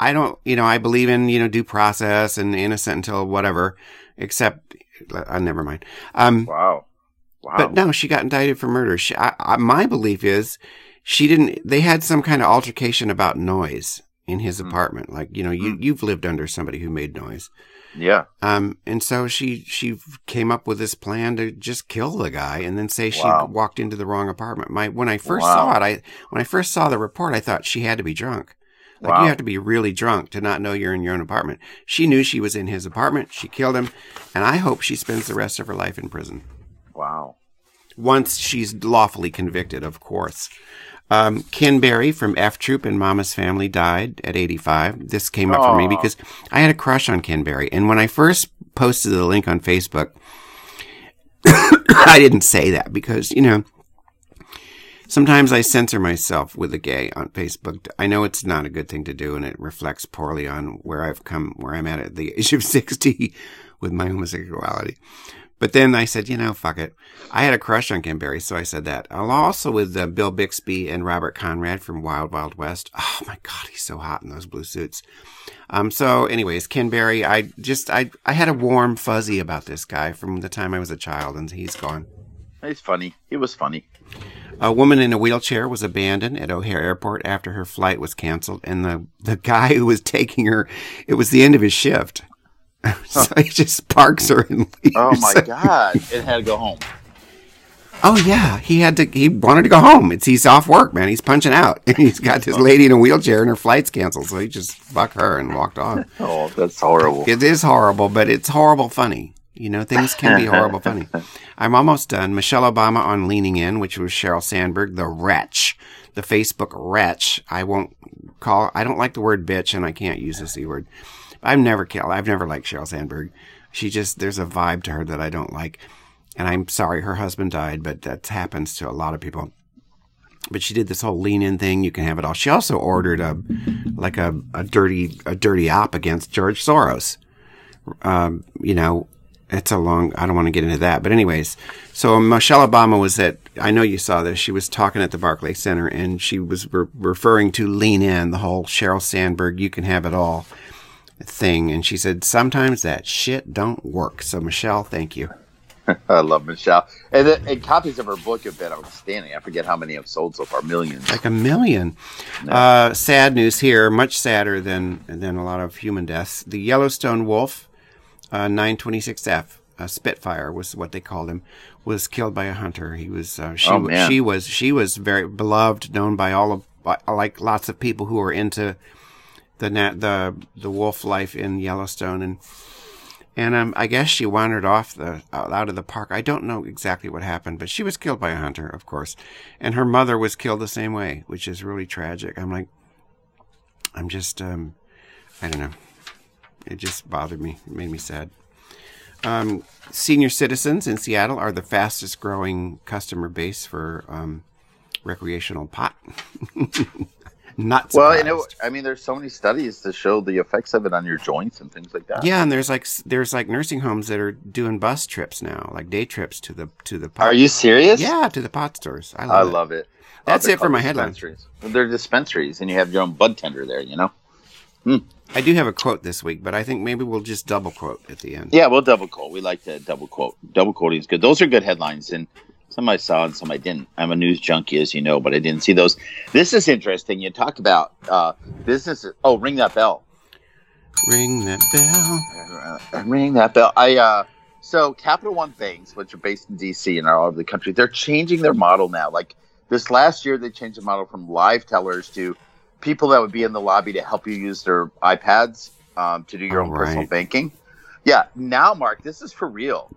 I don't. You know, I believe in you know due process and innocent until whatever. Except, uh, never mind. Um, wow. Wow. But no, she got indicted for murder. She, I, I, my belief is she didn't. They had some kind of altercation about noise in his mm. apartment. Like, you know, you, mm. you've lived under somebody who made noise. Yeah. Um, and so she, she came up with this plan to just kill the guy and then say she wow. walked into the wrong apartment. My, when I first wow. saw it, I, when I first saw the report, I thought she had to be drunk. Like wow. you have to be really drunk to not know you're in your own apartment. She knew she was in his apartment. She killed him. And I hope she spends the rest of her life in prison. Wow. Once she's lawfully convicted, of course. Um, Ken Berry from F Troop and Mama's Family died at 85. This came up Aww. for me because I had a crush on Ken Berry. And when I first posted the link on Facebook, I didn't say that because, you know, sometimes I censor myself with a gay on Facebook. I know it's not a good thing to do and it reflects poorly on where I've come, where I'm at at the age of 60 with my homosexuality. But then I said, you know, fuck it. I had a crush on Ken Berry, so I said that. Also with uh, Bill Bixby and Robert Conrad from Wild Wild West. Oh my God, he's so hot in those blue suits. Um, so anyways, Ken Berry, I just, I, I had a warm fuzzy about this guy from the time I was a child and he's gone. He's funny. He was funny. A woman in a wheelchair was abandoned at O'Hare Airport after her flight was canceled, and the, the guy who was taking her, it was the end of his shift. so he just parks her and leaves. Oh my god! It had to go home. Oh yeah, he had to. He wanted to go home. It's he's off work, man. He's punching out, and he's got this oh. lady in a wheelchair, and her flight's canceled. So he just fucked her and walked off. oh, that's horrible. It is horrible, but it's horrible funny. You know, things can be horrible funny. I'm almost done. Michelle Obama on Leaning In, which was Sheryl Sandberg, the wretch, the Facebook wretch. I won't call. I don't like the word bitch, and I can't use this e word. I've never killed. I've never liked Sheryl Sandberg. She just there's a vibe to her that I don't like. And I'm sorry her husband died, but that happens to a lot of people. But she did this whole lean in thing. You can have it all. She also ordered a like a, a dirty a dirty op against George Soros. Um, you know, it's a long. I don't want to get into that. But anyways, so Michelle Obama was at. I know you saw this. She was talking at the Barclay Center, and she was re- referring to lean in, the whole Sheryl Sandberg, you can have it all thing. And she said sometimes that shit don't work. So Michelle, thank you. I love Michelle. And, and, copies of her book have been outstanding. I forget how many have sold so far. Millions. Like a million. Uh, sad news here. Much sadder than than a lot of human deaths. The Yellowstone wolf, uh, 926F, a Spitfire was what they called him, was killed by a hunter. He was uh, she oh, she was she was very beloved, known by all of like lots of people who are into the the the wolf life in Yellowstone and and um, I guess she wandered off the out of the park. I don't know exactly what happened, but she was killed by a hunter, of course, and her mother was killed the same way, which is really tragic. I'm like, I'm just, um, I don't know. It just bothered me. It made me sad. Um, senior citizens in Seattle are the fastest growing customer base for um, recreational pot. Not surprised. well, I mean, there's so many studies to show the effects of it on your joints and things like that. Yeah, and there's like there's like nursing homes that are doing bus trips now, like day trips to the to the. Pot. Are you serious? Yeah, to the pot stores. I love, I it. love it. That's oh, it for my headlines. They're dispensaries, and you have your own bud tender there. You know. Hmm. I do have a quote this week, but I think maybe we'll just double quote at the end. Yeah, we'll double quote. We like to double quote. Double quoting is good. Those are good headlines, and some I saw and some I didn't. I'm a news junkie, as you know, but I didn't see those. This is interesting. You talk about uh, business. Oh, ring that bell. Ring that bell. Uh, ring that bell. I uh, so Capital One Banks, which are based in DC and are all over the country, they're changing their model now. Like this last year, they changed the model from live tellers to people that would be in the lobby to help you use their iPads um, to do your own right. personal banking. Yeah, now, Mark, this is for real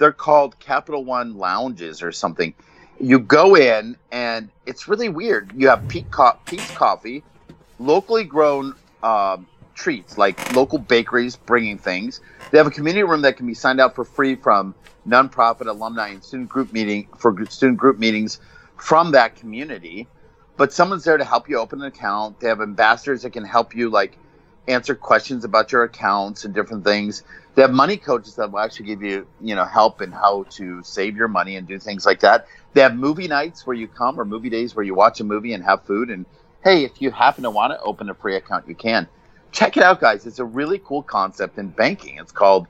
they're called Capital One lounges or something. You go in and it's really weird. You have Peet's Coffee, locally grown um, treats like local bakeries bringing things. They have a community room that can be signed out for free from nonprofit alumni and student group meeting for student group meetings from that community. But someone's there to help you open an account. They have ambassadors that can help you like answer questions about your accounts and different things. They have money coaches that will actually give you, you know, help in how to save your money and do things like that. They have movie nights where you come or movie days where you watch a movie and have food. And hey, if you happen to want to open a free account, you can. Check it out, guys. It's a really cool concept in banking. It's called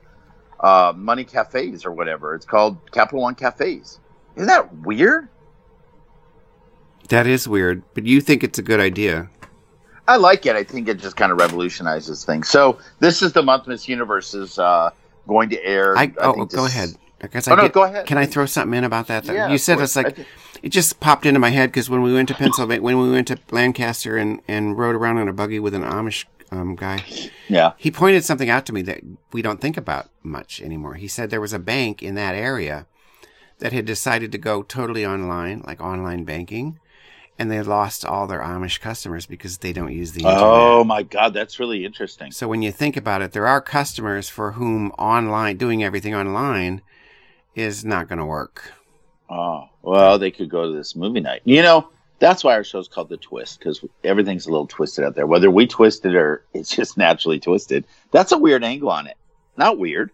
uh, Money Cafes or whatever. It's called Capital One Cafes. Isn't that weird? That is weird, but you think it's a good idea. I like it. I think it just kind of revolutionizes things. So this is the month Miss Universe is uh, going to air. I, I oh, go ahead. Because oh, I no, go ahead. Can I throw something in about that? Yeah, you said it's like it just popped into my head because when we went to Pennsylvania, when we went to Lancaster and and rode around in a buggy with an Amish um, guy, yeah, he pointed something out to me that we don't think about much anymore. He said there was a bank in that area that had decided to go totally online, like online banking, and they lost all their Amish customers because they don't use the oh internet. Oh my God, that's really interesting. So when you think about it, there are customers for whom online, doing everything online, is not going to work. Oh well, they could go to this movie night. You know, that's why our show's called The Twist because everything's a little twisted out there. Whether we twist it or it's just naturally twisted, that's a weird angle on it. Not weird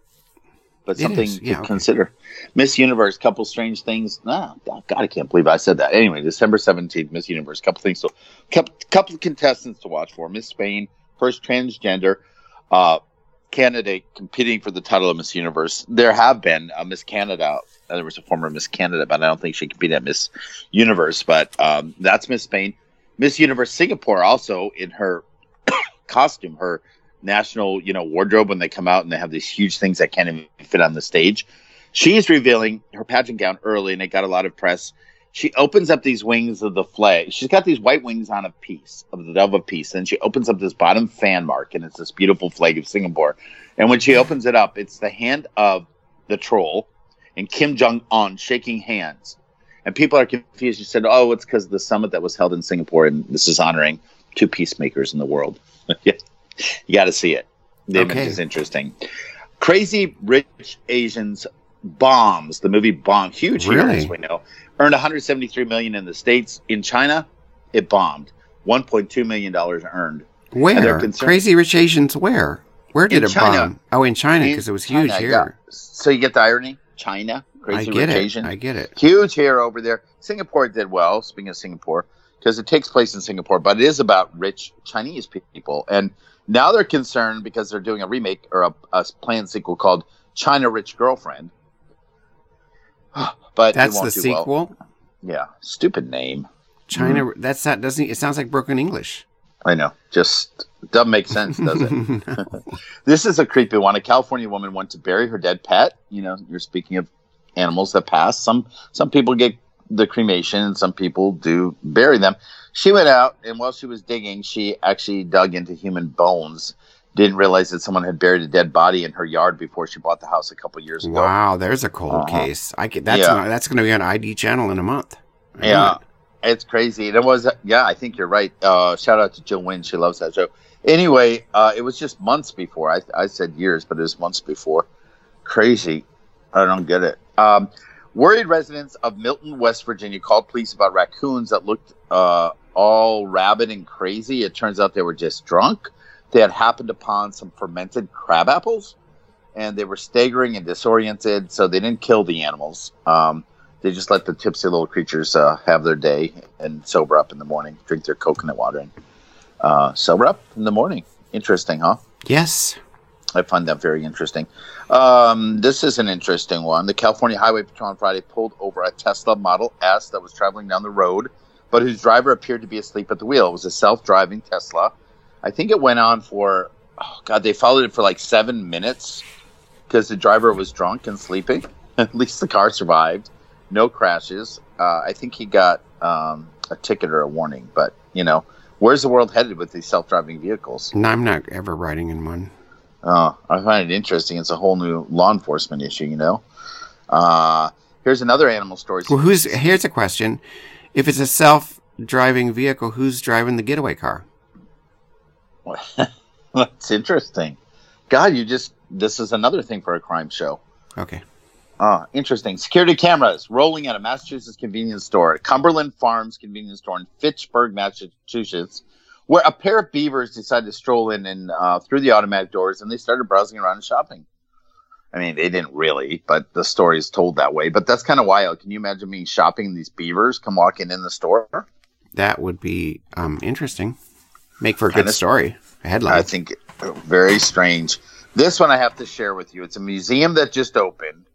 but something yeah, to okay. consider. Miss Universe, couple strange things. Nah, God, I can't believe I said that. Anyway, December seventeenth, Miss Universe, couple things. So, couple, couple of contestants to watch for. Miss Spain, first transgender uh, candidate competing for the title of Miss Universe. There have been a Miss Canada. Uh, there was a former Miss Canada, but I don't think she competed at Miss Universe. But um, that's Miss Spain. Miss Universe Singapore also in her costume, her national, you know, wardrobe when they come out and they have these huge things that can't even fit on the stage. She's revealing her pageant gown early, and it got a lot of press. She opens up these wings of the flag. She's got these white wings on a piece of the dove of peace, and she opens up this bottom fan mark, and it's this beautiful flag of Singapore. And when she opens it up, it's the hand of the troll and Kim Jong Un shaking hands. And people are confused. She said, "Oh, it's because the summit that was held in Singapore, and this is honoring two peacemakers in the world." yeah you got to see it. The okay. image is interesting. Crazy Rich Asians bombs. The movie bombed huge really? here, as we know. Earned 173 million in the states. In China, it bombed. 1.2 million dollars earned. Where? Crazy Rich Asians where? Where did in it China. bomb? Oh, in China because it was huge China, here. Yeah. So you get the irony? China, Crazy I get Rich it. Asian. I get it. Huge here over there. Singapore did well. Speaking of Singapore, because it takes place in Singapore, but it is about rich Chinese people. And now they're concerned because they're doing a remake or a, a planned sequel called China Rich Girlfriend. but that's the sequel. Well. Yeah, stupid name. China. Mm-hmm. That's not doesn't. It sounds like broken English. I know. Just doesn't make sense, does it? this is a creepy one. A California woman went to bury her dead pet. You know, you're speaking of animals that pass. Some some people get the cremation, and some people do bury them. She went out, and while she was digging, she actually dug into human bones. Didn't realize that someone had buried a dead body in her yard before she bought the house a couple years ago. Wow, there's a cold uh-huh. case. I get that's yeah. that's going to be on ID channel in a month. yeah, it. it's crazy. And it was yeah, I think you're right. Uh, shout out to Jill Wynn. She loves that show. Anyway, uh, it was just months before. I I said years, but it was months before. Crazy. I don't get it. Um, Worried residents of Milton, West Virginia, called police about raccoons that looked uh, all rabid and crazy. It turns out they were just drunk. They had happened upon some fermented crab apples, and they were staggering and disoriented. So they didn't kill the animals. Um, they just let the tipsy little creatures uh, have their day and sober up in the morning, drink their coconut water, and uh, sober up in the morning. Interesting, huh? Yes. I find that very interesting. Um, this is an interesting one. The California Highway Patrol on Friday pulled over a Tesla Model S that was traveling down the road, but whose driver appeared to be asleep at the wheel. It was a self-driving Tesla. I think it went on for, oh God, they followed it for like seven minutes because the driver was drunk and sleeping. at least the car survived. No crashes. Uh, I think he got um, a ticket or a warning, but you know, where's the world headed with these self-driving vehicles? No, I'm not ever riding in one. Uh, I find it interesting. It's a whole new law enforcement issue, you know. Uh, here's another animal story. Well, who's here's a question: If it's a self-driving vehicle, who's driving the getaway car? That's interesting. God, you just this is another thing for a crime show. Okay. Uh, interesting. Security cameras rolling at a Massachusetts convenience store, Cumberland Farms convenience store in Fitchburg, Massachusetts, where a pair of beavers decided to stroll in and uh, through the automatic doors and they started browsing around and shopping. I mean, they didn't really, but the story is told that way. But that's kind of wild. Can you imagine me shopping these beavers come walking in the store? That would be um, interesting. Make for a good story. A headline. I think very strange. This one I have to share with you. It's a museum that just opened.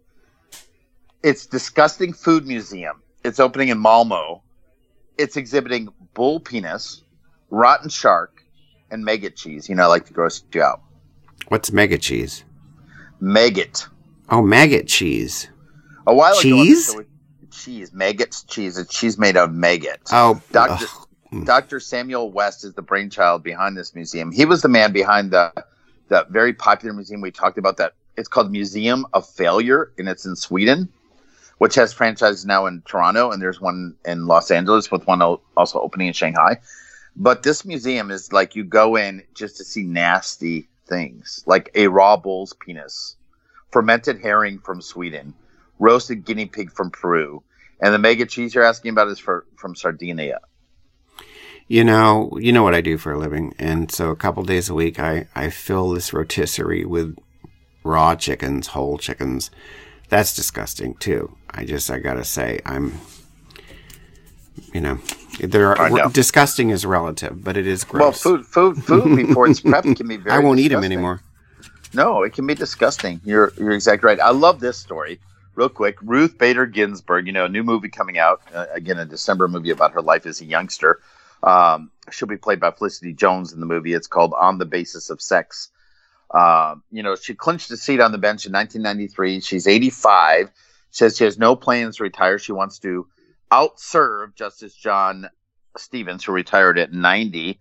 It's disgusting food museum. It's opening in Malmo. It's exhibiting bull penis, rotten shark, and maggot cheese. You know, I like to gross you out. What's maggot cheese? Maggot. Oh, maggot cheese. A while cheese? ago, cheese, maggots cheese. It's cheese made out of maggot. Oh, Doctor Dr. Samuel West is the brainchild behind this museum. He was the man behind the that very popular museum we talked about. That it's called Museum of Failure, and it's in Sweden, which has franchises now in Toronto, and there's one in Los Angeles with one also opening in Shanghai. But this museum is like you go in just to see nasty things, like a raw bull's penis, fermented herring from Sweden, roasted guinea pig from Peru, and the mega cheese you're asking about is for, from Sardinia. You know, you know what I do for a living, and so a couple days a week, I I fill this rotisserie with raw chickens, whole chickens. That's disgusting too. I just I gotta say, I'm, you know, there are disgusting is relative, but it is gross. Well, food, food, food before it's prepped can be very. I won't disgusting. eat them anymore. No, it can be disgusting. You're you're exactly right. I love this story. Real quick, Ruth Bader Ginsburg. You know, a new movie coming out uh, again, a December movie about her life as a youngster. Um, she'll be played by Felicity Jones in the movie. It's called On the Basis of Sex. Uh, you know, she clinched a seat on the bench in 1993. She's 85. Says she has no plans to retire. She wants to outserve Justice John Stevens, who retired at 90.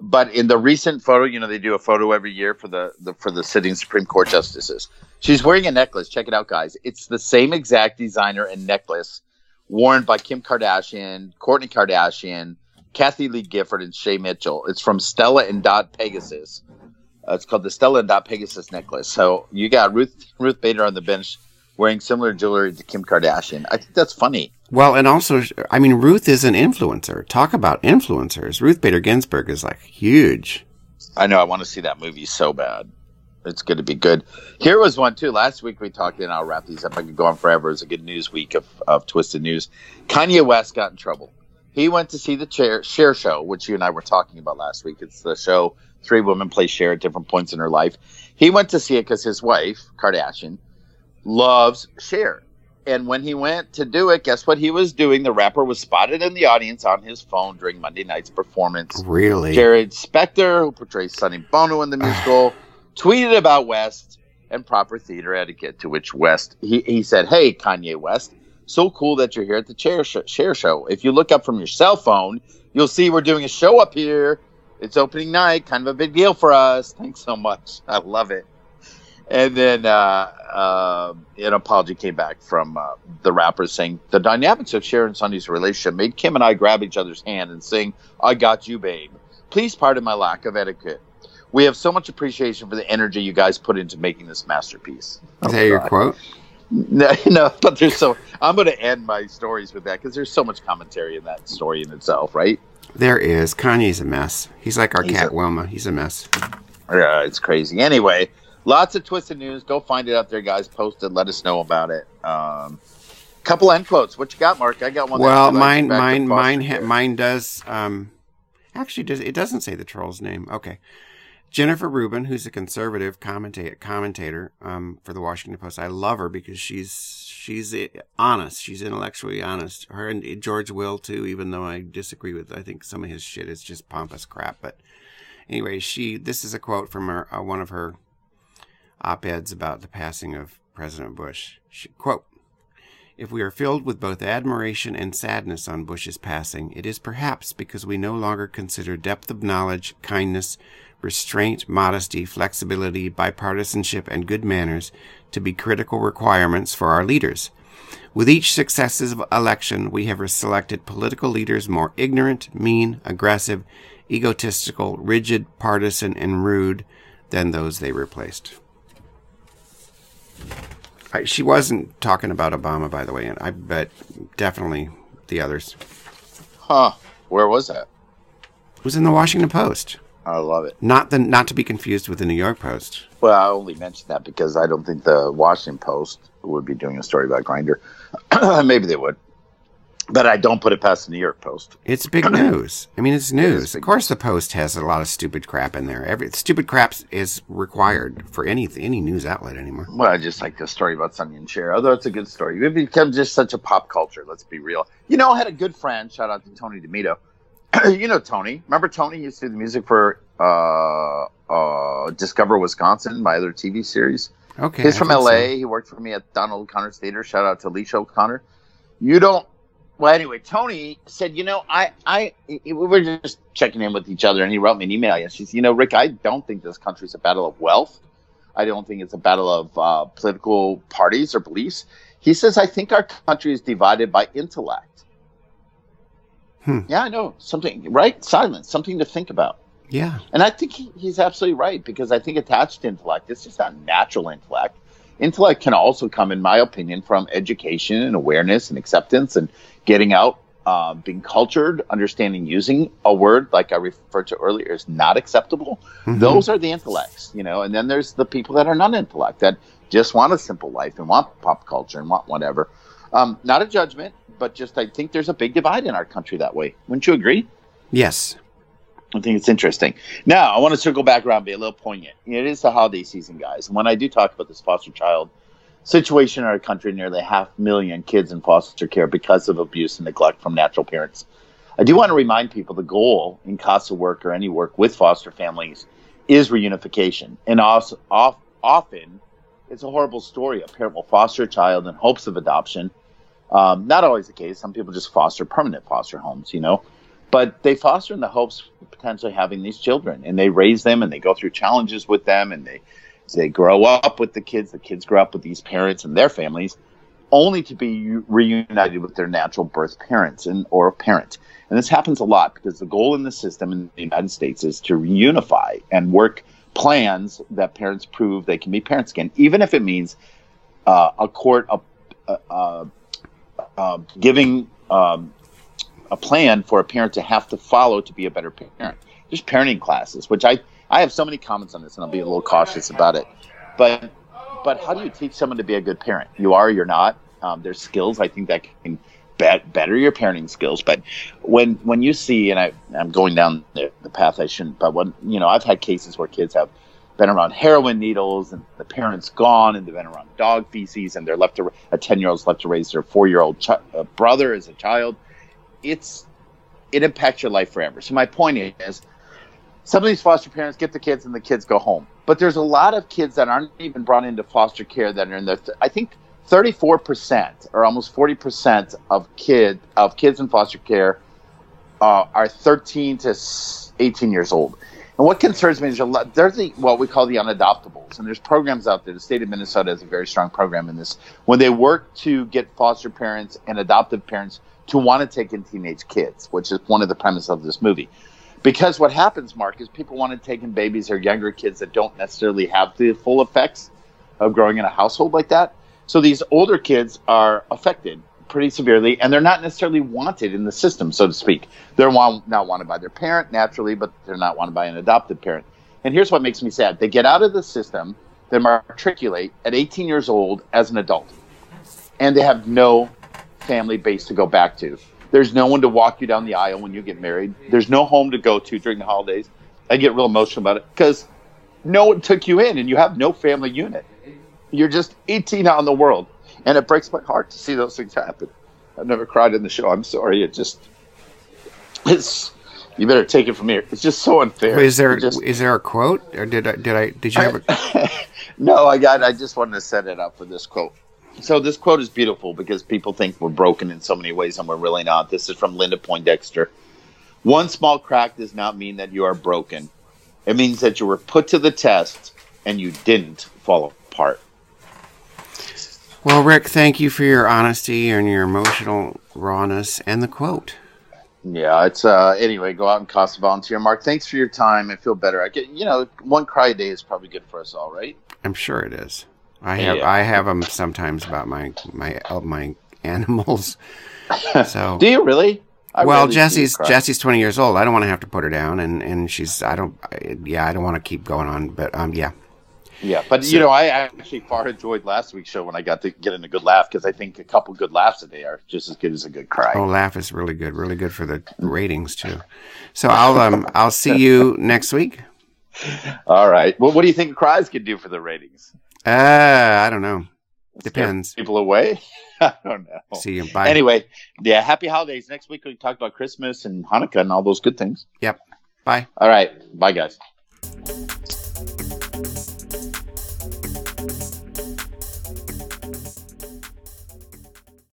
But in the recent photo, you know, they do a photo every year for the, the for the sitting Supreme Court justices. She's wearing a necklace. Check it out, guys. It's the same exact designer and necklace worn by Kim Kardashian, Kourtney Kardashian, Kathie Lee Gifford, and Shay Mitchell. It's from Stella and Dot Pegasus. Uh, it's called the Stella and Dot Pegasus necklace. So you got Ruth Ruth Bader on the bench wearing similar jewelry to Kim Kardashian. I think that's funny. Well, and also, I mean, Ruth is an influencer. Talk about influencers. Ruth Bader Ginsburg is like huge. I know. I want to see that movie so bad. It's going to be good. Here was one too. Last week we talked, and I'll wrap these up. I could go on forever. It's a good news week of, of Twisted News. Kanye West got in trouble. He went to see the Cher, show, which you and I were talking about last week. It's the show three women play Cher at different points in her life. He went to see it because his wife, Kardashian, loves Cher. And when he went to do it, guess what he was doing? The rapper was spotted in the audience on his phone during Monday night's performance. Really? Jarrod Spector, who portrays Sonny Bono in the musical, tweeted about West and proper theater etiquette, to which West, he, he said, Hey, Kanye West, so cool that you're here at the Cher sh- Cher show. If you look up from your cell phone, you'll see we're doing a show up here. It's opening night, kind of a big deal for us. Thanks so much. I love it. And then uh, uh, an apology came back from uh, the rapper saying the dynamics of Cher and Sonny's relationship made Kim and I grab each other's hand and sing, I got you, babe. Please pardon my lack of etiquette. We have so much appreciation for the energy you guys put into making this masterpiece. Is that your quote? No, no, but there's so I'm going to end my stories with that because there's so much commentary in that story in itself, right? There is. Kanye's a mess. He's like our He's cat a, Wilma. He's a mess. Yeah, it's crazy. Anyway, lots of twisted news. Go find it out there, guys. Post it. Let us know about it. Um, couple end quotes. What you got, Mark? I got one. Well, mine, mine, mine, ha- mine does. Um, actually, does it doesn't say the troll's name? Okay. Jennifer Rubin, who's a conservative commentator, commentator um, for the Washington Post. I love her because she's she's honest. She's intellectually honest. Her and George Will too, even though I disagree with. I think some of his shit is just pompous crap. But anyway, she. This is a quote from her, uh, one of her op-eds about the passing of President Bush. She, quote, if we are filled with both admiration and sadness on Bush's passing, it is perhaps because we no longer consider depth of knowledge, kindness, restraint, modesty, flexibility, bipartisanship, and good manners to be critical requirements for our leaders. With each successive election, we have selected political leaders more ignorant, mean, aggressive, egotistical, rigid, partisan, and rude than those they replaced. I, she wasn't talking about Obama, by the way, and I bet definitely the others. Huh? Where was that? It was in the Washington Post. I love it. Not the not to be confused with the New York Post. Well, I only mentioned that because I don't think the Washington Post would be doing a story about Grindr. Maybe they would but I don't put it past the New York Post. It's big news. I mean, it's news. Of course, the Post has a lot of stupid crap in there. Every stupid crap is required for any any news outlet anymore. Well, I just like the story about Sonny and Cher. Although it's a good story, it become just such a pop culture. Let's be real. You know, I had a good friend. Shout out to Tony DeMito. you know Tony. Remember Tony used to do the music for uh, uh, Discover Wisconsin, my other TV series. Okay, he's from LA. So. He worked for me at Donald O'Connor's Theater. Shout out to Alicia O'Connor. You don't well, anyway, Tony said, you know, I, I, we were just checking in with each other, and he wrote me an email. He said, you know, Rick, I don't think this country's a battle of wealth. I don't think it's a battle of uh, political parties or beliefs. He says, I think our country is divided by intellect. Hmm. Yeah, I know something, right? Silence, something to think about. Yeah. And I think he, he's absolutely right because I think attached intellect, it's just not natural intellect. Intellect can also come, in my opinion, from education and awareness and acceptance and getting out, uh, being cultured, understanding using a word like I referred to earlier is not acceptable. Mm-hmm. Those are the intellects, you know. And then there's the people that are non-intellect that just want a simple life and want pop culture and want whatever. Um, not a judgment, but just I think there's a big divide in our country that way. Wouldn't you agree? Yes. I think it's interesting. Now, I want to circle back around, be a little poignant. It is the holiday season, guys. And when I do talk about this foster child situation in our country, nearly half million kids in foster care because of abuse and neglect from natural parents. I do want to remind people the goal in CASA work or any work with foster families is reunification. And also, off, often, it's a horrible story. A parent will foster a child in hopes of adoption. Um, not always the case. Some people just foster permanent foster homes, you know. But they foster in the hopes of potentially having these children, and they raise them, and they go through challenges with them, and they they grow up with the kids, the kids grow up with these parents and their families, only to be reunited with their natural birth parents and or parent. And this happens a lot because the goal in the system in the United States is to reunify and work plans that parents prove they can be parents again, even if it means uh, a court uh, uh, giving um, a plan for a parent to have to follow to be a better parent. There's parenting classes, which I I have so many comments on this, and I'll be a little cautious about it. But but how do you teach someone to be a good parent? You are, you're not. Um, there's skills I think that can bet, better your parenting skills. But when when you see, and I, I'm going down the, the path I shouldn't, but when you know, I've had cases where kids have been around heroin needles and the parents gone and they've been around dog feces and they're left to a 10 year old's left to raise their four year old ch- uh, brother as a child it's it impacts your life forever so my point is some of these foster parents get the kids and the kids go home but there's a lot of kids that aren't even brought into foster care that are in the i think 34% or almost 40% of kid of kids in foster care uh, are 13 to 18 years old and what concerns me is a lot, there's the, what we call the unadoptables, and there's programs out there. The state of Minnesota has a very strong program in this. When they work to get foster parents and adoptive parents to want to take in teenage kids, which is one of the premises of this movie. Because what happens, Mark, is people want to take in babies or younger kids that don't necessarily have the full effects of growing in a household like that. So these older kids are affected pretty severely, and they're not necessarily wanted in the system, so to speak. They're not wanted by their parent naturally, but they're not wanted by an adopted parent. And here's what makes me sad: they get out of the system, they matriculate at 18 years old as an adult, and they have no family base to go back to. There's no one to walk you down the aisle when you get married. There's no home to go to during the holidays. I get real emotional about it because no one took you in, and you have no family unit. You're just 18 out in the world and it breaks my heart to see those things happen. I've never cried in the show. I'm sorry. It just it's. You better take it from here. It's just so unfair. Wait, is there just, is there a quote or did I did I did you have a? no, I got. I just wanted to set it up for this quote. So this quote is beautiful because people think we're broken in so many ways, and we're really not. This is from Linda Poindexter. One small crack does not mean that you are broken. It means that you were put to the test and you didn't fall apart. Well, Rick, thank you for your honesty and your emotional rawness and the quote. Yeah, it's uh anyway, go out and CASA volunteer. Mark, thanks for your time. I feel better. I get you know, one cry a day is probably good for us all, right? I'm sure it is. I have yeah. I have them sometimes about my my uh, my animals. So Do you really? I well, really Jesse's Jesse's 20 years old. I don't want to have to put her down and and she's I don't yeah, I don't want to keep going on, but um yeah. Yeah, but so, you know, I actually far enjoyed last week's show when I got to get in a good laugh because I think a couple good laughs a day are just as good as a good cry. Oh, laugh is really good, really good for the ratings too. So I'll um I'll see you next week. All right. Well, what do you think cries could do for the ratings? Uh, I don't know. Depends. People away. I don't know. See you. Bye. Anyway, yeah. Happy holidays. Next week we talk about Christmas and Hanukkah and all those good things. Yep. Bye. All right. Bye, guys.